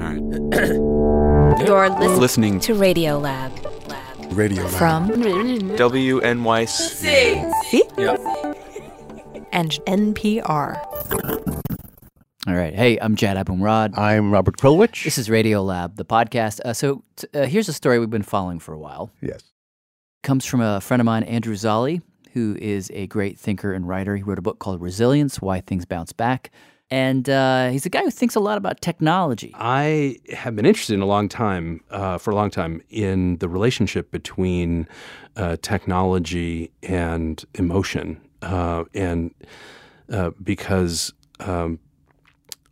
Okay. All right. You're listening, Listening to Radio Lab. Lab. Radio Lab. From WNYC. C Yep. and NPR. All right. Hey, I'm Jad Abumrad. I'm Robert Krulwich. This is Radio Lab, the podcast. Uh, so t- uh, here's a story we've been following for a while. yes. comes from a friend of mine, Andrew Zolli, who is a great thinker and writer. He wrote a book called Resilience Why Things Bounce Back. And uh, he's a guy who thinks a lot about technology. I have been interested in a long time, uh, for a long time, in the relationship between uh, technology and emotion, uh, and uh, because, um,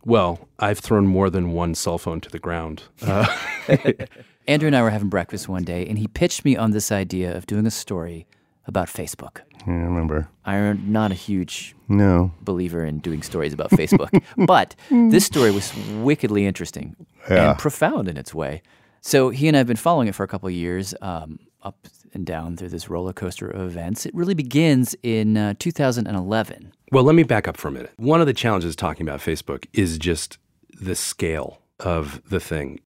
well, I've thrown more than one cell phone to the ground. Uh, Andrew and I were having breakfast one day, and he pitched me on this idea of doing a story about Facebook. Yeah, I remember. I'm not a huge No. believer in doing stories about Facebook, but this story was wickedly interesting Yeah. and profound in its way. So he and I have been following it for a couple of years, um, up and down through this roller coaster of events. It really begins in uh, 2011. Well, let me back up for a minute. One of the challenges talking about Facebook is just the scale of the thing.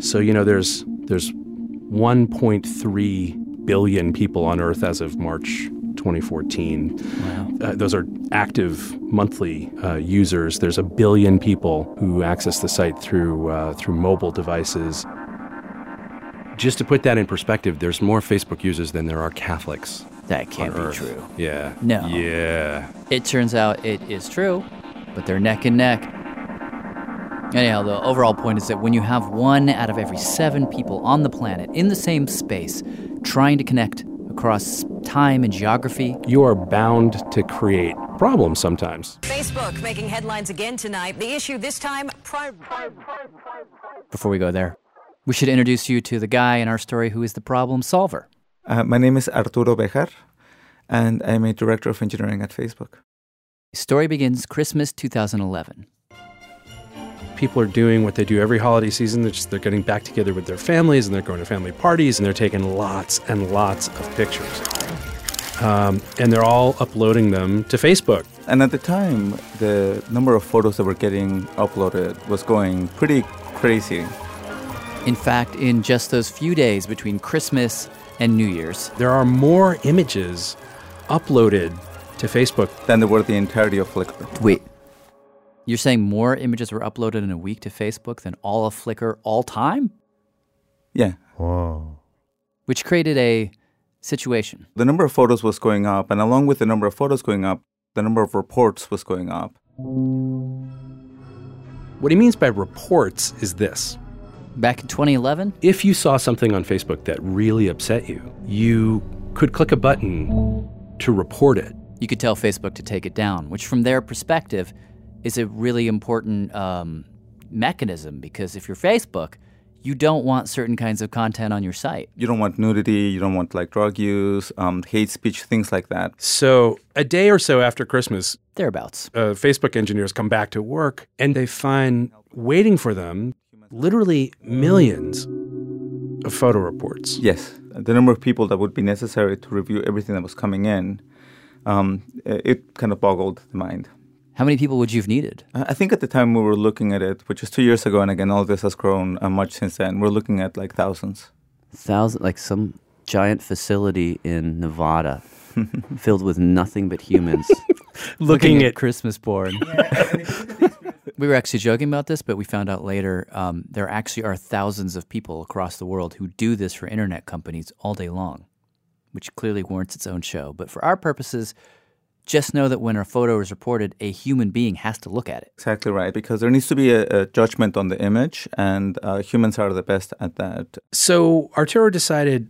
So, you know, there's there's 1.3 billion people on Earth as of March 2014. Wow. Uh, those are active monthly uh, users. There's a billion people who access the site through uh, through mobile devices. Just to put that in perspective, there's more Facebook users than there are Catholics. That can't be Earth. true. Yeah. No. Yeah. It turns out it is true, but they're neck and neck. Anyhow, the overall point is that when you have one out of every seven people on the planet in the same space trying to connect across time and geography, you are bound to create problems sometimes. Facebook making headlines again tonight. The issue this time, pri- before we go there, we should introduce you to the guy in our story who is the problem solver. Uh, my name is Arturo Bejar, and I'm a director of engineering at Facebook. Story begins Christmas 2011. People are doing what they do every holiday season. They're just they're getting back together with their families and they're going to family parties and they're taking lots and lots of pictures. Um, and they're all uploading them to Facebook. And at the time, the number of photos that were getting uploaded was going pretty crazy. In fact, in just those few days between Christmas and New Year's, There are more images uploaded to Facebook. Than there were the entirety of Flickr. wait, you're saying more images were uploaded in a week to Facebook than all of Flickr all time? Yeah. Whoa. Which created a situation. The number of photos was going up, and along with the number of photos going up, the number of reports was going up. What he means by reports is this. Back in 2011, If you saw something on Facebook that really upset you, you could click a button to report it. you could tell Facebook to take it down, which from their perspective is a really important um, mechanism because if you're Facebook, you don't want certain kinds of content on your site. You don't want nudity, you don't want like drug use, um, hate speech, things like that. So, a day or so after Christmas, Thereabouts. uh, Facebook engineers come back to work and they find waiting for them literally millions of photo reports. Yes, the number of people that would be necessary to review everything that was coming in, um, it kind of boggled the mind. How many people would you have needed? I I think at the time we were looking at it, which is two years ago, and again, all this has grown uh, much since then. We're looking at like thousands. thousand like some giant facility in Nevada filled with nothing but humans. Looking at Christmas porn. We were actually joking about this, but we found out later um, there actually are thousands of people across the world who do this for internet companies all day long, which clearly warrants its own show. But for our purposes, just know that when a photo is reported, a human being has to look at it. Exactly right, because there needs to be a, a judgment on the image, and uh, humans are the best at that. So Arturo decided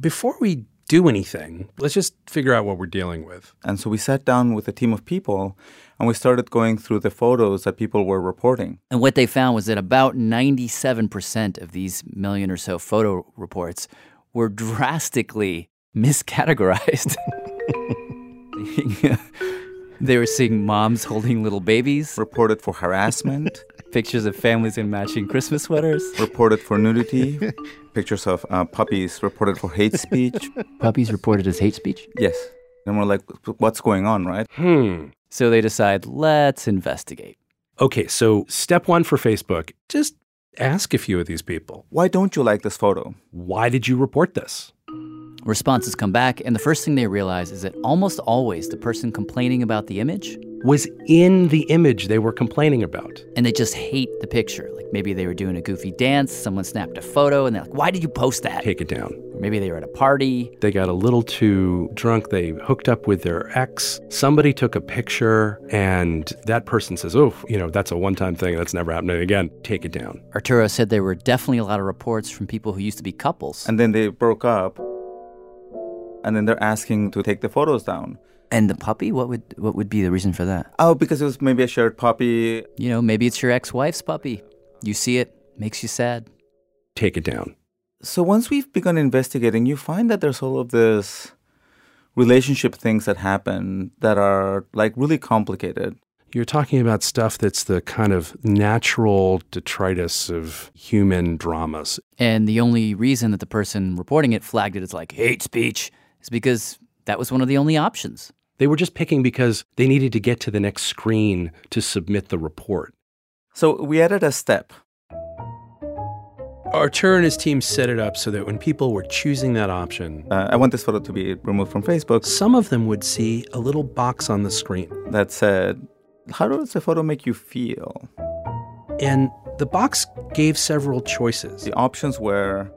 before we do anything, let's just figure out what we're dealing with. And so we sat down with a team of people and we started going through the photos that people were reporting. And what they found was that about 97% of these million or so photo reports were drastically miscategorized. they were seeing moms holding little babies, Reported for harassment, pictures of families in matching Christmas sweaters, reported for nudity, pictures of uh, puppies reported for hate speech. puppies reported as hate speech. Yes. And we're like, what's going on, right? Hmm. So they decide, let's investigate. Okay, so step one for Facebook just ask a few of these people Why don't you like this photo? why did you report this? Responses come back, and the first thing they realize is that almost always the person complaining about the image Was in the image they were complaining about. and they just hate the picture. Like maybe they were doing a goofy dance, someone snapped a photo, and they're like, why did you post that? Take it down. Or maybe they were at a party. They got a little too drunk. They hooked up with their ex. Somebody took a picture, and that person says, Oh, you know, that's a one time thing. That's never happening again. Take it down. Arturo said there were definitely a lot of reports from people who used to be couples. And then they broke up. And then they're asking to take the photos down. And the puppy, what would what would be the reason for that? Oh, because it was maybe a shared puppy. You know, maybe it's your ex wife's puppy. You see it, makes you sad. Take it down. So once we've begun investigating, you find that there's all of this relationship things that happen that are like really complicated. You're talking about stuff that's the kind of natural detritus of human dramas. And the only reason that the person reporting it flagged it as like hate speech is because that was one of the only options. They were just picking because they needed to get to the next screen to submit the report. So we added a step. Artur and his team set it up so that when people were choosing that option, Uh, I want this photo to be removed from Facebook. some of them would see a little box on the screen. that said, How does the photo make you feel? And the box gave several choices The options were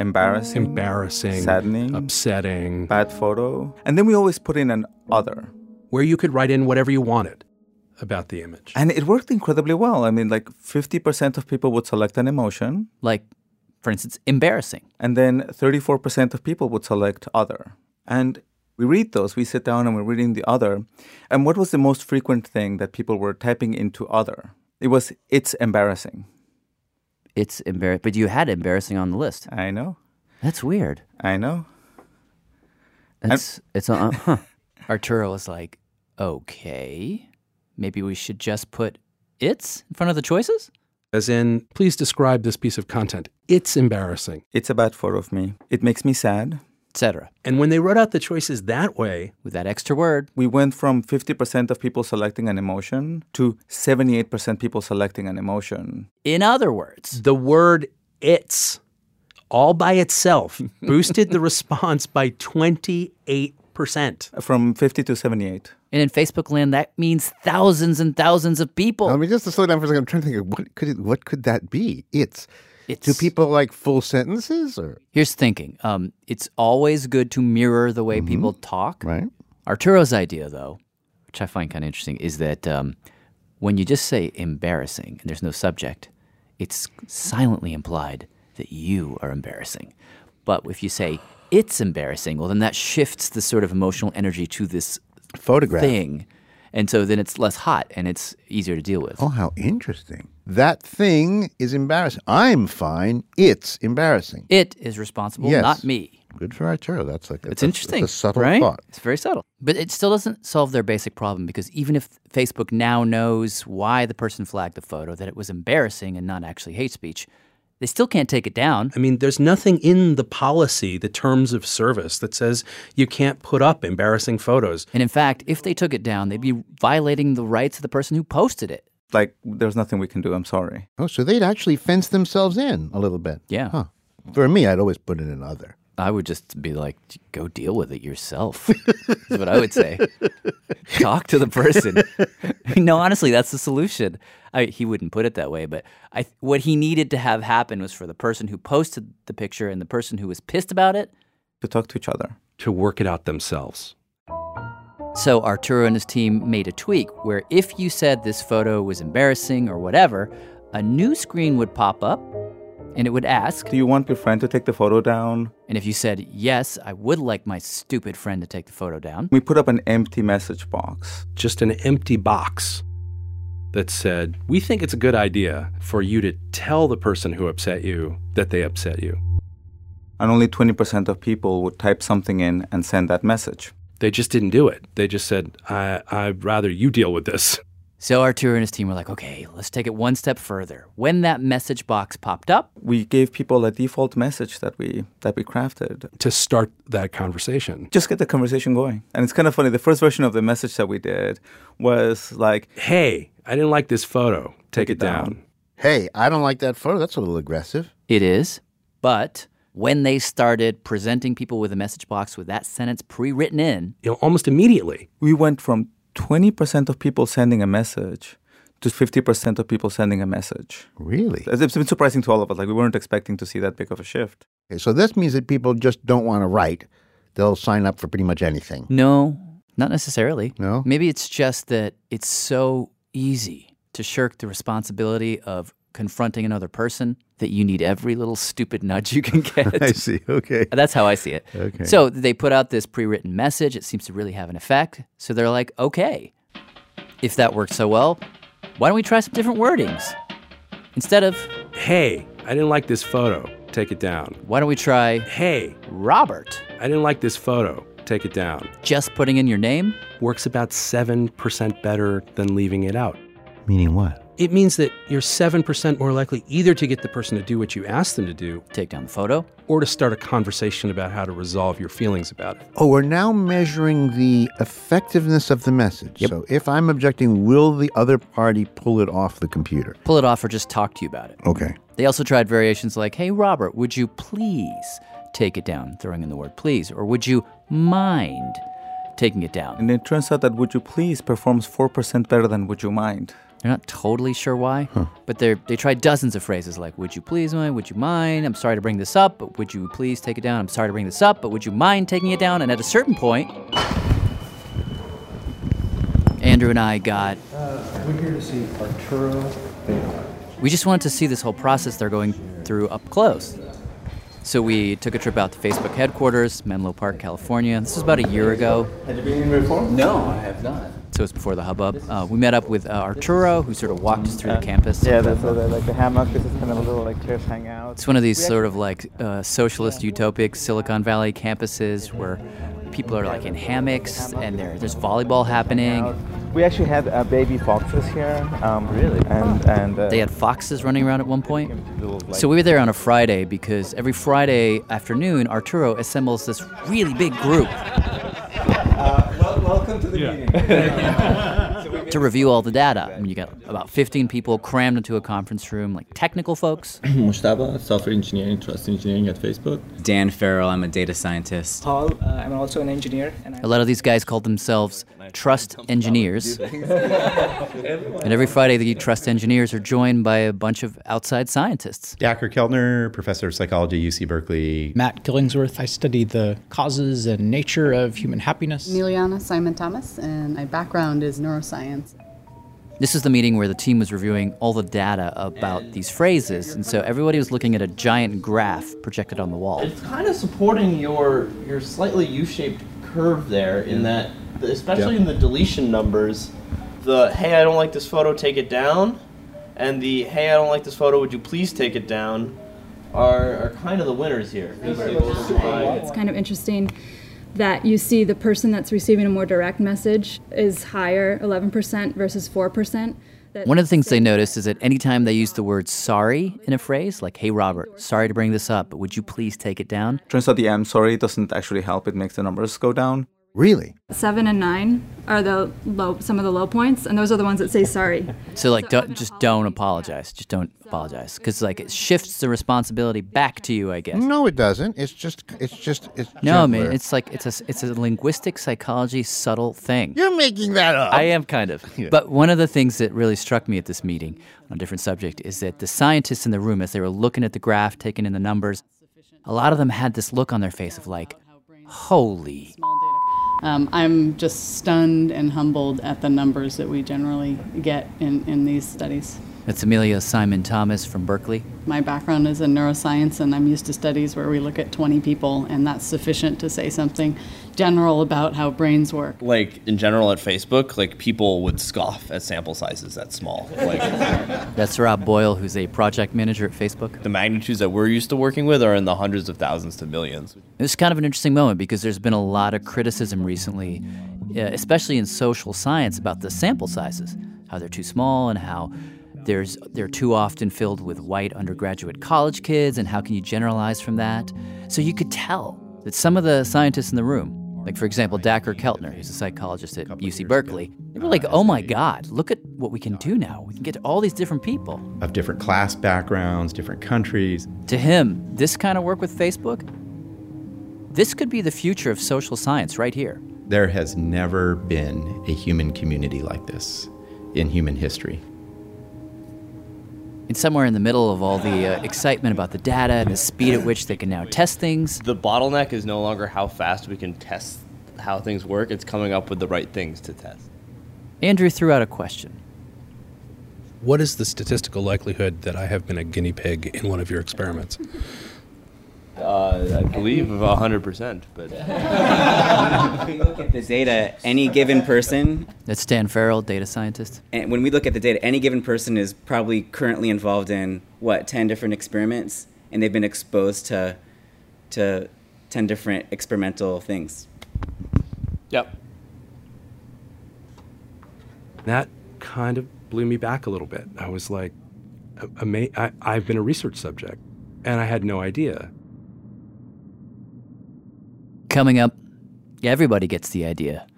embarrassing, embarrassing, saddening, upsetting, bad photo. And then we always put in an other. where you could write in whatever you wanted about the image. And it worked incredibly well. I mean, like 50% of people would select an emotion, Like, for instance, embarrassing. and then 34% of people would select other. And we read those, we sit down and we're reading the other. And what was the most frequent thing that people were typing into other? It was, it's embarrassing. It's embarrassing, but you had embarrassing on the list. I know. That's weird. I know. That's it's uh, huh. Arturo was like, okay, maybe we should just put it's in front of the choices? As in, please describe this piece of content. It's embarrassing. It's a bad photo of me. It makes me sad. Etc. And when they wrote out the choices that way, With that extra word. We went from 50% of people selecting an emotion to 78% people selecting an emotion. In other words, the word it's all by itself boosted the response by 28%. From 50 to 78. and in Facebook land, that means thousands and thousands of people. I mean, just to slow down for a second, I'm trying to think of what could it, what could that be? It's It's do people like full sentences or Here's thinking. Um, it's always good to mirror the way people talk. right? Arturo's idea, though, which I find kind of interesting, is that um, when you just say embarrassing and there's no subject, it's silently implied that you are embarrassing. But if you say it's embarrassing, well, then that shifts the sort of emotional energy to this Photograph. thing. And so then it's less hot and it's easier to deal with. Oh, how interesting! That thing is embarrassing. I'm fine. It's embarrassing. It is responsible, Yes. not me. Good for Arturo. That's like It's a- interesting, That's a subtle right? thought. It's very subtle, but it still doesn't solve their basic problem because even if Facebook now knows why the person flagged the photo, that it was embarrassing and not actually hate speech, they still can't take it down. I mean, there's nothing in the policy, the terms of service, that says you can't put up embarrassing photos. And in fact, if they took it down, they'd be violating the rights of the person who posted it. Like, there's nothing we can do. I'm sorry. Oh, so they'd actually fence themselves in a little bit. Yeah. Huh. For me, I'd always put in another. I would just be like, go deal with it yourself. That's what I would say. Talk to the person. no, honestly, that's the solution. I, he wouldn't put it that way, but I, what he needed to have happen was for the person who posted the picture and the person who was pissed about it to talk to each other, to work it out themselves. So Arturo and his team made a tweak where if you said this photo was embarrassing or whatever, a new screen would pop up and it would ask, Do you want your friend to take the photo down? And if you said, Yes, I would like my stupid friend to take the photo down, we put up an empty message box. Just an empty box that said, We think it's a good idea for you to tell the person who upset you that they upset you. And only 20% of people would type something in and send that message. They just didn't do it. They just said, I, I'd rather you deal with this. So Arturo and his team were like, okay, let's take it one step further. When that message box popped up, we gave people a default message that we that we crafted to start that conversation. Just get the conversation going. And it's kind of funny. The first version of the message that we did was like, "Hey, I didn't like this photo. Take, take it, down. down." Hey, I don't like that photo. That's a little aggressive. It is, but when they started presenting people with a message box with that sentence pre-written in, you know, almost immediately, we went from 20% of people sending a message to 50% of people sending a message. Really? It's been surprising to all of us. Like, we weren't expecting to see that big of a shift. Okay, so this means that people just don't want to write. They'll sign up for pretty much anything. No, not necessarily. No? Maybe it's just that it's so easy to shirk the responsibility of confronting another person that you need every little stupid nudge you can get. I see. Okay. That's how I see it. Okay. So they put out this pre written message. It seems to really have an effect. So they're like, okay, if that works so well, why don't we try some different wordings? Instead of, hey, I didn't like this photo, take it down. Why don't we try, hey, Robert, I didn't like this photo, take it down. Just putting in your name works about 7% better than leaving it out. Meaning what? It means that you're 7% more likely either to get the person to do what you ask them to do, take down the photo, or to start a conversation about how to resolve your feelings about it. Oh, we're now measuring the effectiveness of the message. Yep. So if I'm objecting, will the other party pull it off the computer? Pull it off or just talk to you about it. Okay. They also tried variations like, hey, Robert, would you please take it down, throwing in the word please, or would you mind taking it down? And it turns out that would you please performs 4% better than would you mind. They're not totally sure why, huh. but they they tried dozens of phrases like "Would you please mind? Would you mind? I'm sorry to bring this up, but would you please take it down? I'm sorry to bring this up, but would you mind taking it down?" And at a certain point, Andrew and I got. Uh, we're here to see Arturo. We just wanted to see this whole process they're going through up close. So we took a trip out to Facebook headquarters, Menlo Park, California. This was about a year ago. Have you been in Reform? No, I have not. So it's before the hubbub. Uh, we met up with uh, Arturo, who sort of walked us through the campus. Yeah, that's uh, like the hammock. This is kind of a little like chairs hang out. It's one of these sort of like uh, socialist utopic Silicon Valley campuses where people are like in hammocks and there's volleyball happening. We actually had uh, baby foxes here. Um, really? And and uh, they had foxes running around at one point. So we were there on a Friday because every Friday afternoon Arturo assembles this really big group. Well, welcome to the yeah. meeting. to review all the data. I mean, you got about 15 people crammed into a conference room, like technical folks. Mushtaba, software engineering, trust engineering at Facebook. Dan Farrell, I'm a data scientist. Paul, uh, I'm also an engineer. a lot of these guys called themselves trust engineers. and every Friday, the trust engineers are joined by a bunch of outside scientists. Dacher Keltner, professor of psychology, UC Berkeley. Matt Killingsworth, I study the causes and nature of human happiness. Emiliana Simon Thomas, and my background is neuroscience. This is the meeting where the team was reviewing all the data about these phrases, and so everybody was looking at a giant graph projected on the wall. It's kind of supporting your your slightly U-shaped curve there in that especially in the deletion numbers, the hey, I don't like this photo, take it down, and the hey, I don't like this photo, would you please take it down, are, are kind of the winners here. It's kind of interesting that you see the person that's receiving a more direct message is higher, 11% versus 4%. One of the things they noticed is that anytime they use the word sorry in a phrase, like, hey, Robert, sorry to bring this up, but would you please take it down? Turns out the I'm sorry doesn't actually help. It makes the numbers go down. Really? Seven and nine are the low, some of the low points, and those are the ones that say sorry. So like, don't, just don't apologize. Just don't apologize, because like it shifts the responsibility back to you, I guess. No, it doesn't. It's just, it's just, it's No, gentler. man, it's like it's a it's a linguistic psychology subtle thing. You're making that up. I am kind of. But one of the things that really struck me at this meeting on a different subject is that the scientists in the room, as they were looking at the graph, taking in the numbers, a lot of them had this look on their face of like, holy. Um, I'm just stunned and humbled at the numbers that we generally get in, in these studies. That's Emiliana Simon Thomas from Berkeley. My background is in neuroscience, and I'm used to studies where we look at 20 people, and that's sufficient to say something general about how brains work. Like in general at Facebook, like people would scoff at sample sizes that small. Like That's Rob Boyle, who's a project manager at Facebook. the magnitudes that we're used to working with are in the hundreds of thousands to millions. It's kind of an interesting moment because there's been a lot of criticism recently, uh, especially in social science, about the sample sizes, how they're too small and how there's they're too often filled with white undergraduate college kids, and how can you generalize from that? So you could tell that some of the scientists in the room, like for example Dacher Keltner, who's a psychologist at UC Berkeley, they were like, uh, "Oh my God, look at what we can do now! We can get to all these different people." Of different class backgrounds, different countries. To him, this kind of work with Facebook, this could be the future of social science right here. There has never been a human community like this in human history. And somewhere in the middle of all the uh, excitement about the data and the speed at which they can now test things, The bottleneck is no longer how fast we can test how things work, it's coming up with the right things to test. Andrew threw out a question. What is the statistical likelihood that I have been a guinea pig in one of your experiments? Uh, I believe 100%, but When we look at the data, any given person. That's Dan Farrell, data scientist. And when we look at the data, any given person is probably currently involved in what ten different experiments, and they've been exposed to to ten different experimental things. Yep. That kind of blew me back a little bit. I was like, ama- I, I've been a research subject, and I had no idea. Coming up, everybody gets the idea,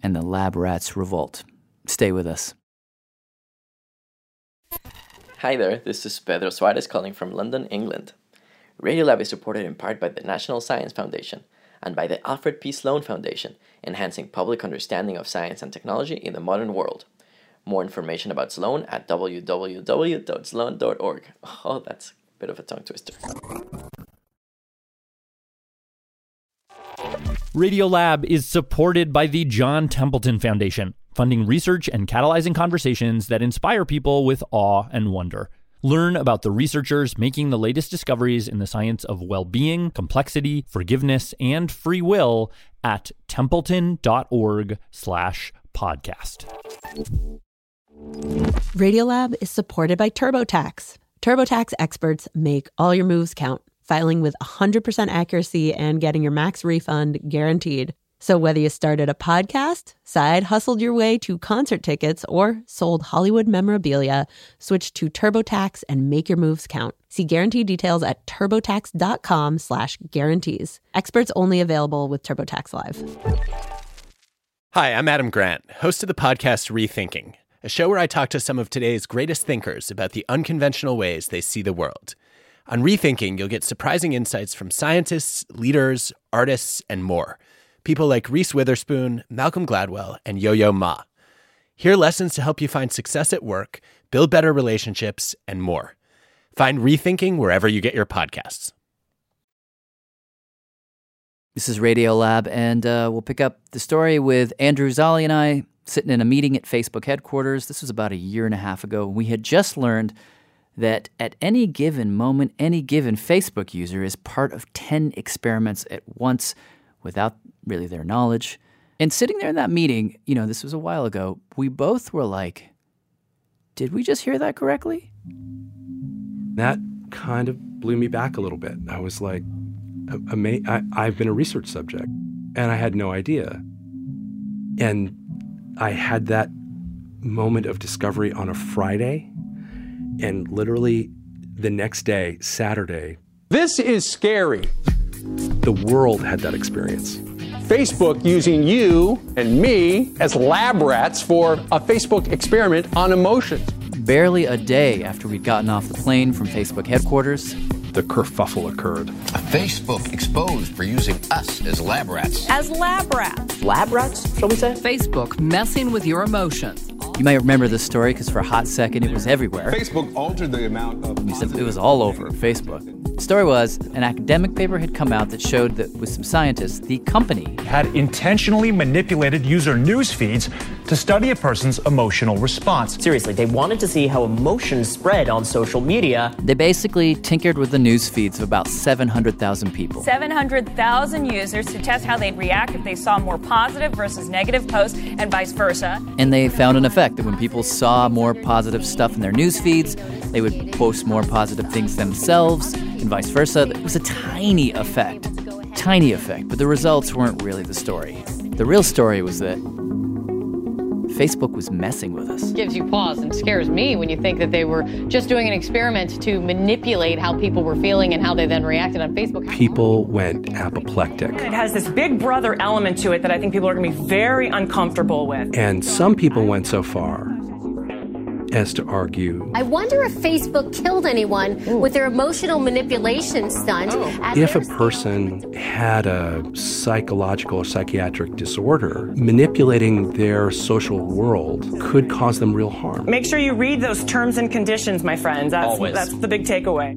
and the lab rats revolt. Stay with us. Hi there, this is Pedro Suarez calling from London, England. Radiolab is supported in part by the National Science Foundation and by the Alfred P. Sloan Foundation, enhancing public understanding of science and technology in the modern world. More information about Sloan at www.sloan.org. Oh, that's a bit of a tongue twister. Radiolab is supported by the John Templeton Foundation, funding research and catalyzing conversations that inspire people with awe and wonder. Learn about the researchers making the latest discoveries in the science of well being, complexity, forgiveness, and free will at templeton.org slash podcast. Radiolab is supported by TurboTax. TurboTax experts make all your moves count, filing with 100% accuracy and getting your max refund guaranteed. So whether you started a podcast, side hustled your way to concert tickets, or sold Hollywood memorabilia, switch to TurboTax and make your moves count. See guarantee details at turbotax.com slash guarantees. Experts only available with TurboTax Live. Hi, I'm Adam Grant, host of the podcast Rethinking, a show where I talk to some of today's greatest thinkers about the unconventional ways they see the world. On Rethinking, you'll get surprising insights from scientists, leaders, artists, and more. People like Reese Witherspoon, Malcolm Gladwell, and Yo Yo Ma. Hear lessons to help you find success at work, build better relationships, and more. Find Rethinking wherever you get your podcasts. This is Radiolab, and uh, we'll pick up the story with Andrew Zolli and I sitting in a meeting at Facebook headquarters. This was about a year and a half ago. We had just learned that at any given moment, any given Facebook user is part of 10 experiments at once without really their knowledge. And sitting there in that meeting, you know, this was a while ago, we both were like, did we just hear that correctly? That kind of blew me back a little bit. I was like, ama- I, I've been a research subject, and I had no idea. And I had that moment of discovery on a Friday, and literally the next day, Saturday, This is scary. the world had that experience. Facebook using you and me as lab rats for a Facebook experiment on emotions. Barely a day after we'd gotten off the plane from Facebook headquarters, the kerfuffle occurred. Facebook exposed for using us as lab rats. As lab rats. Lab rats, shall we say? Facebook messing with your emotions. You might remember this story because for a hot second it was everywhere. Facebook altered the amount of. It was all over Facebook. The story was an academic paper had come out that showed that with some scientists, the company had intentionally manipulated user news feeds to study a person's emotional response. Seriously, they wanted to see how emotions spread on social media. They basically tinkered with the news feeds of about 700,000 people. 700,000 users to test how they'd react if they saw more positive versus negative posts and vice versa. And they found an effect that when people saw more positive stuff in their news feeds, they would post more positive things themselves and vice versa. It was a tiny effect. Tiny effect, but the results weren't really the story. The real story was that Facebook was messing with us. Gives you pause and scares me when you think that they were just doing an experiment to manipulate how people were feeling and how they then reacted on Facebook. People went apoplectic. It has this big brother element to it that I think people are going to be very uncomfortable with. And some people went so far as to argue I wonder if Facebook killed anyone Ooh. with their emotional manipulation stunt. Oh. If a person had a psychological or psychiatric disorder, manipulating their social world could cause them real harm. Make sure you read those terms and conditions, my friends. That's, Always. that's the big takeaway.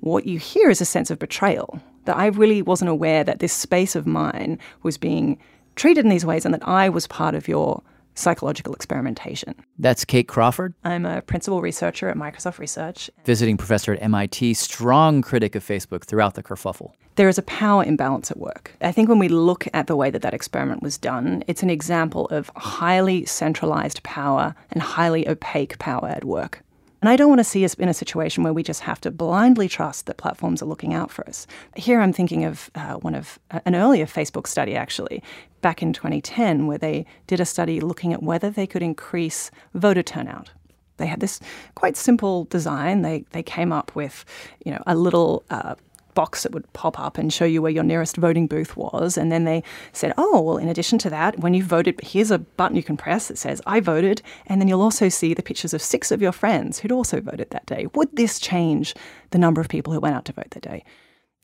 What you hear is a sense of betrayal. That I really wasn't aware that this space of mine was being treated in these ways and that I was part of your psychological experimentation. That's Kate Crawford. I'm a principal researcher at Microsoft Research. Visiting professor at MIT, strong critic of Facebook throughout the kerfuffle. There is a power imbalance at work. I think when we look at the way that that experiment was done, it's an example of highly centralized power and highly opaque power at work. And I don't want to see us in a situation where we just have to blindly trust that platforms are looking out for us. Here I'm thinking of uh, one of uh, an earlier Facebook study, actually, back in 2010, where they did a study looking at whether they could increase voter turnout. They had this quite simple design. They they came up with, you know, a little uh, box that would pop up and show you where your nearest voting booth was. And then they said, oh, well, in addition to that, when you voted, here's a button you can press that says, I voted. And then you'll also see the pictures of six of your friends who'd also voted that day. Would this change the number of people who went out to vote that day?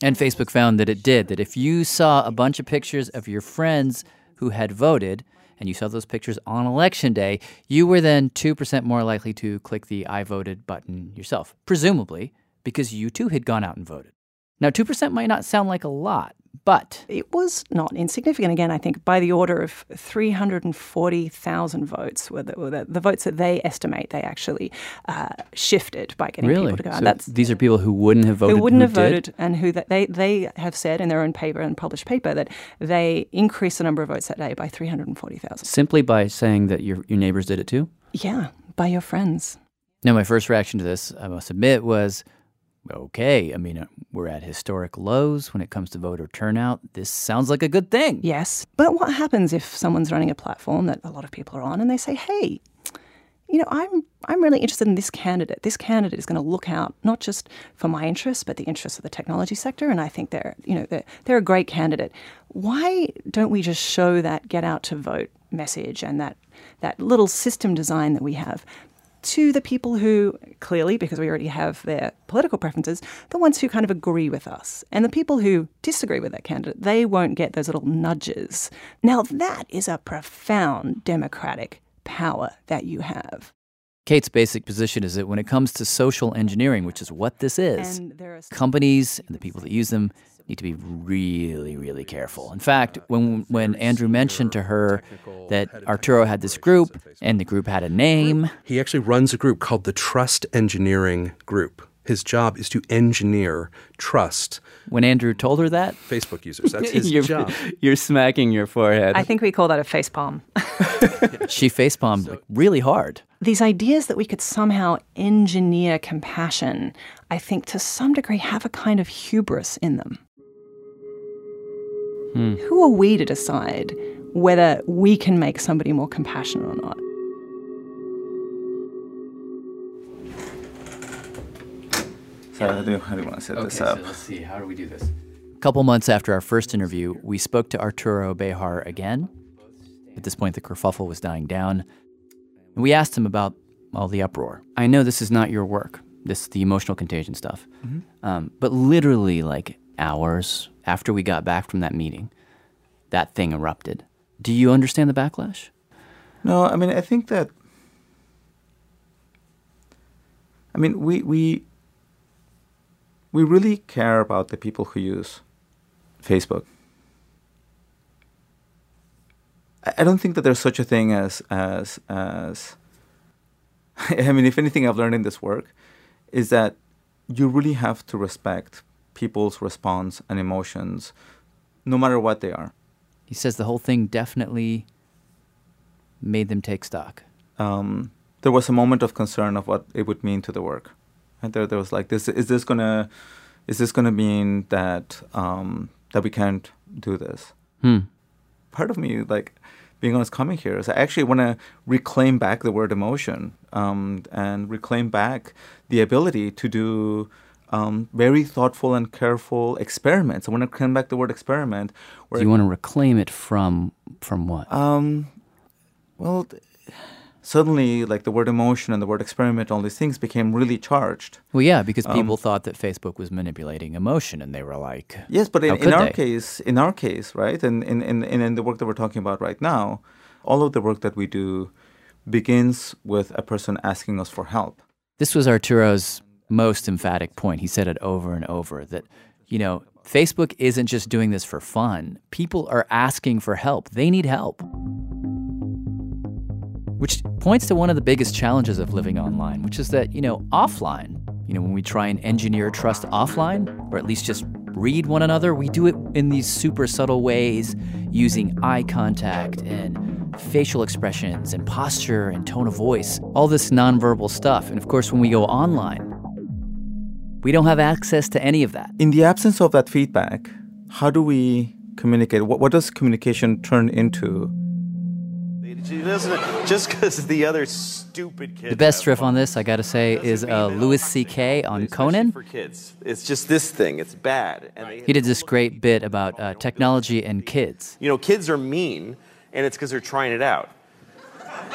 And Facebook found that it did, that if you saw a bunch of pictures of your friends who had voted, and you saw those pictures on election day, you were then 2% more likely to click the I voted button yourself, presumably because you too had gone out and voted. Now, 2% might not sound like a lot, but it was not insignificant. Again, I think by the order of 340,000 votes were the, were the, the, votes that they estimate they actually uh, shifted by getting really? people to go so out. That's, these are people who wouldn't have voted. Who wouldn't who have did? voted, and who that they, they have said in their own paper and published paper that they increased the number of votes that day by 340,000. Simply by saying that your, your neighbors did it too? Yeah, by your friends. Now, my first reaction to this, I must admit, was okay. I mean, uh, we're at historic lows when it comes to voter turnout. This sounds like a good thing. Yes. But what happens if someone's running a platform that a lot of people are on and they say, hey, you know, I'm I'm really interested in this candidate. This candidate is going to look out not just for my interests, but the interests of the technology sector. And I think they're, you know, they're, they're a great candidate. Why don't we just show that get out to vote message and that that little system design that we have to the people who, clearly, because we already have their political preferences, the ones who kind of agree with us. And the people who disagree with that candidate, they won't get those little nudges. Now, that is a profound democratic power that you have. Kate's basic position is that when it comes to social engineering, which is what this is, companies and the people that use them need to be really, really careful. In fact, when when Andrew mentioned to her that Arturo had this group and the group had a name, he actually runs a group called the Trust Engineering Group. His job is to engineer trust. When Andrew told her that, Facebook users, that's his you're, job. You're smacking your forehead. I think we call that a facepalm. she facepalmed like really hard. These ideas that we could somehow engineer compassion, I think to some degree have a kind of hubris in them. Hmm. Who are we to decide whether we can make somebody more compassionate or not? So how do, how do you want to set okay, this up? So let's see. How do we do this? A couple months after our first interview, we spoke to Arturo Bejar again. At this point, the kerfuffle was dying down. And we asked him about all the uproar. I know this is not your work, this the emotional contagion stuff. Mhm. Um, but literally, like hours after we got back from that meeting, that thing erupted. Do you understand the backlash? No, I mean I think that I mean we we we really care about the people who use Facebook. I don't think that there's such a thing as as as I mean if anything I've learned in this work is that you really have to respect people's response and emotions no matter what they are. He says the whole thing definitely made them take stock. um, there was a moment of concern of what it would mean to the work. And there, there was like, this: is this gonna, is this gonna mean that um, that we can't do this? Hmm. Part of me, like being honest, coming here is I actually want to reclaim back the word emotion um, and reclaim back the ability to do um, very thoughtful and careful experiments. I want to come back to the word experiment. Do you want to reclaim it from from what? Um, well, suddenly, like the word emotion and the word experiment, all these things became really charged. Well, yeah, because Um, people thought that Facebook was manipulating emotion, and they were like, Yes, but in, in our they? case, in our case, right, and in, in, in, in the work that we're talking about right now, all of the work that we do begins with a person asking us for help. This was Arturo's most emphatic point. He said it over and over that, you know, Facebook isn't just doing this for fun. People are asking for help. They need help. Which points to one of the biggest challenges of living online, which is that, you know, offline, you know, when we try and engineer trust offline, or at least just read one another, we do it in these super subtle ways using eye contact and facial expressions and posture and tone of voice, all this nonverbal stuff. And of course, when we go online, we don't have access to any of that. In the absence of that feedback, how do we communicate? What, what does communication turn into? Just because the other stupid kids. The best riff on this, I gotta say, is uh, Louis C.K. on Conan. for kids. It's just this thing. It's bad, and they, He did this great bit about uh, technology and kids. you know, kids are mean, and it's because they're trying it out.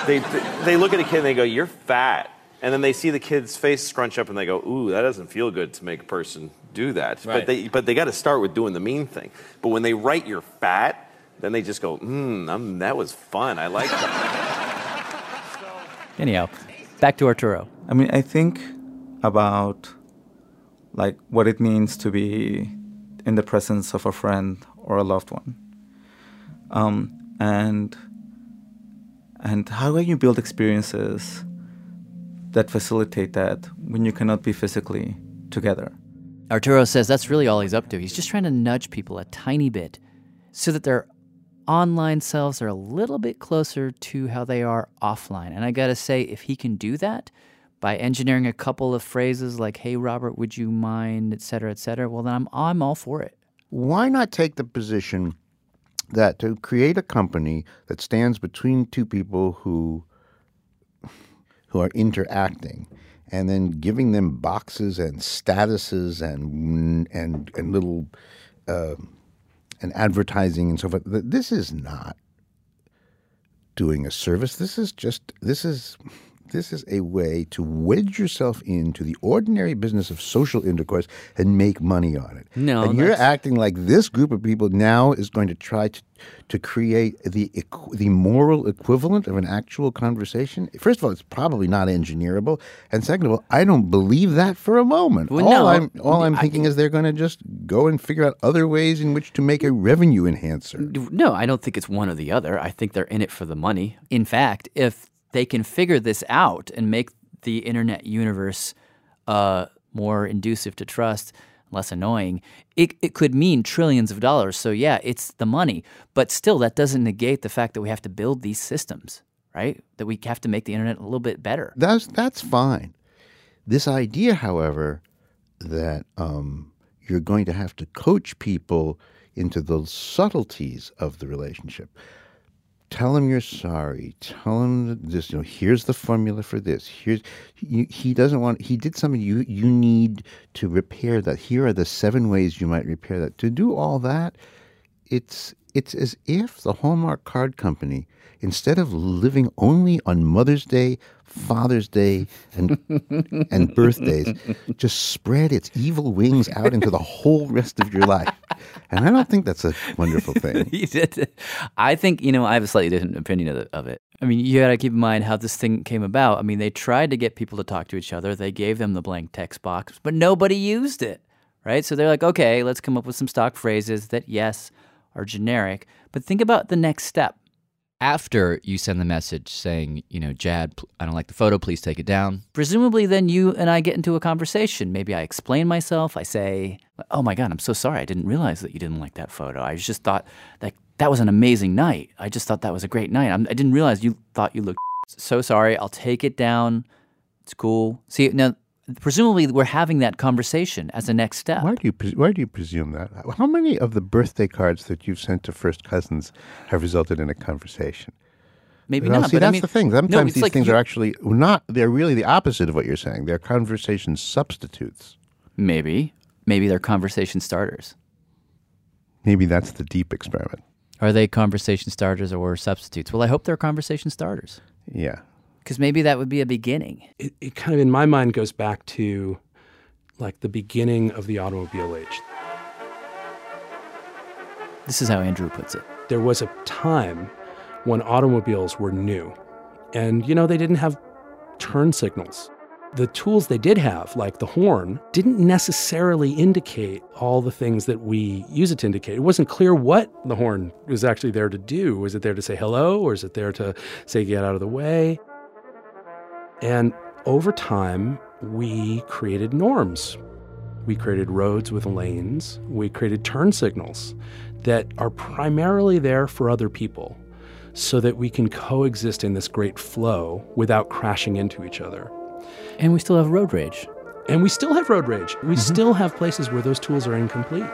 They they look at a kid and they go, "You're fat," and then they see the kid's face scrunch up and they go, "Ooh, that doesn't feel good to make a person do that." Right. But they but they got to start with doing the mean thing. But when they write you're fat, then they just go, "Hmm, that was fun. I like that." Anyhow, back to Arturo. I mean, I think about like what it means to be in the presence of a friend or a loved one, um, and and how can you build experiences that facilitate that when you cannot be physically together. Arturo says that's really all he's up to. He's just trying to nudge people a tiny bit so that their online selves are a little bit closer to how they are offline. And I gotta say, if he can do that by engineering a couple of phrases like, hey, Robert, would you mind, et cetera, et cetera, well, then I'm, I'm all for it. Why not take the position that to create a company that stands between two people who who are interacting and then giving them boxes and statuses and and and little uh, and advertising and so forth. This is not doing a service. This is just this is this is a way to wedge yourself into the ordinary business of social intercourse and make money on it. No, and you're acting like this group of people now is going to try to to create the the moral equivalent of an actual conversation. First of all, it's probably not engineerable, and second of all, I don't believe that for a moment. Well, all no, I'm all I'm I- thinking is they're going to just go and figure out other ways in which to make a revenue enhancer. No, I don't think it's one or the other. I think they're in it for the money. In fact, if they can figure this out and make the internet universe uh, more inducive to trust, less annoying, it, it could mean trillions of dollars. So, yeah, it's the money. But still, that doesn't negate the fact that we have to build these systems, right? That we have to make the internet a little bit better. That's that's fine. This idea, however, that um, you're going to have to coach people into the subtleties of the relationship. Tell him you're sorry. Tell him this. You know, here's the formula for this. Here's he, he doesn't want. He did something you you need to repair that. Here are the seven ways you might repair that. To do all that, it's it's as if the Hallmark Card Company, instead of living only on Mother's Day, Father's Day, and and birthdays, just spread its evil wings out into the whole rest of your life. And I don't think that's a wonderful thing. I think you know I have a slightly different opinion of it. I mean, you got to keep in mind how this thing came about. I mean, they tried to get people to talk to each other. They gave them the blank text box, but nobody used it, right? So they're like, okay, let's come up with some stock phrases that yes are generic, but think about the next step. After you send the message saying, you know, Jad, I don't like the photo, please take it down. Presumably, then you and I get into a conversation. Maybe I explain myself. I say, "Oh my God, I'm so sorry. I didn't realize that you didn't like that photo. I just thought that that was an amazing night. I just thought that was a great night. I'm, I did not realize you thought you looked so sorry. I'll take it down. It's cool. See now." Presumably, we're having that conversation as a next step. Why do you pres- why do you presume that? How many of the birthday cards that you've sent to first cousins have resulted in a conversation? Maybe Well, not. See, but I that's mean- the thing. Sometimes it's these like things you- are actually not. They're really the opposite of what you're saying. They're conversation substitutes. Maybe. Maybe they're conversation starters. Maybe that's the deep experiment. Are they conversation starters or substitutes? Well, I hope they're conversation starters. Yeah. Because maybe that would be a beginning. It, it kind of, in my mind, goes back to like the beginning of the automobile age. This is how Andrew puts it. There was a time when automobiles were new, and you know, they didn't have turn signals. The tools they did have, like the horn, didn't necessarily indicate all the things that we use it to indicate. It wasn't clear what the horn was actually there to do. Was it there to say hello, or is it there to say get out of the way? And over time, we created norms. We created roads with lanes. We created turn signals that are primarily there for other people so that we can coexist in this great flow without crashing into each other. And we still have road rage. And we still have road rage. We mm-hmm. still have places where those tools are incomplete.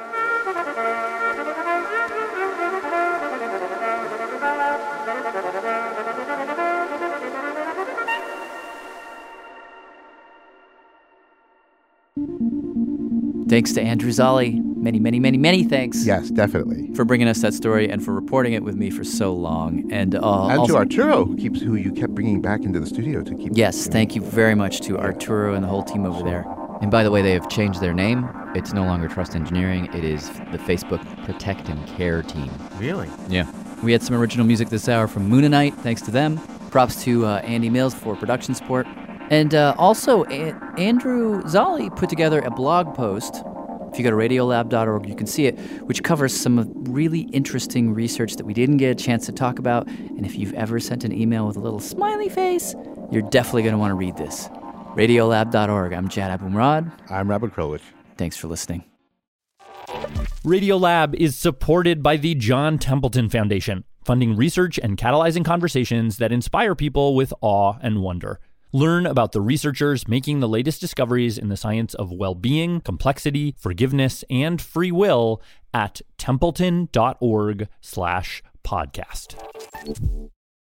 Thanks to Andrew Zolli. Many, many, many, many thanks. Yes, definitely. For bringing us that story and for reporting it with me for so long. And, uh, and also- to Arturo, who keeps who you kept bringing back into the studio to keep. Yes, thank you very much to Arturo and the whole team over there. And by the way, they have changed their name. It's no longer Trust Engineering. It is the Facebook Protect and Care Team. Really? Yeah. We had some original music this hour from Moonanite. Thanks to them. Props to uh, Andy Mills for production support. And uh, also, a- Andrew Zolli put together a blog post. If you go to radiolab.org, you can see it, which covers some really interesting research that we didn't get a chance to talk about. And if you've ever sent an email with a little smiley face, you're definitely going to want to read this. Radiolab.org. I'm Jad Abumrad. I'm Robert Krulwich. Thanks for listening. Radiolab is supported by the John Templeton Foundation, funding research and catalyzing conversations that inspire people with awe and wonder. Learn about the researchers making the latest discoveries in the science of well being, complexity, forgiveness, and free will at templeton.org slash podcast.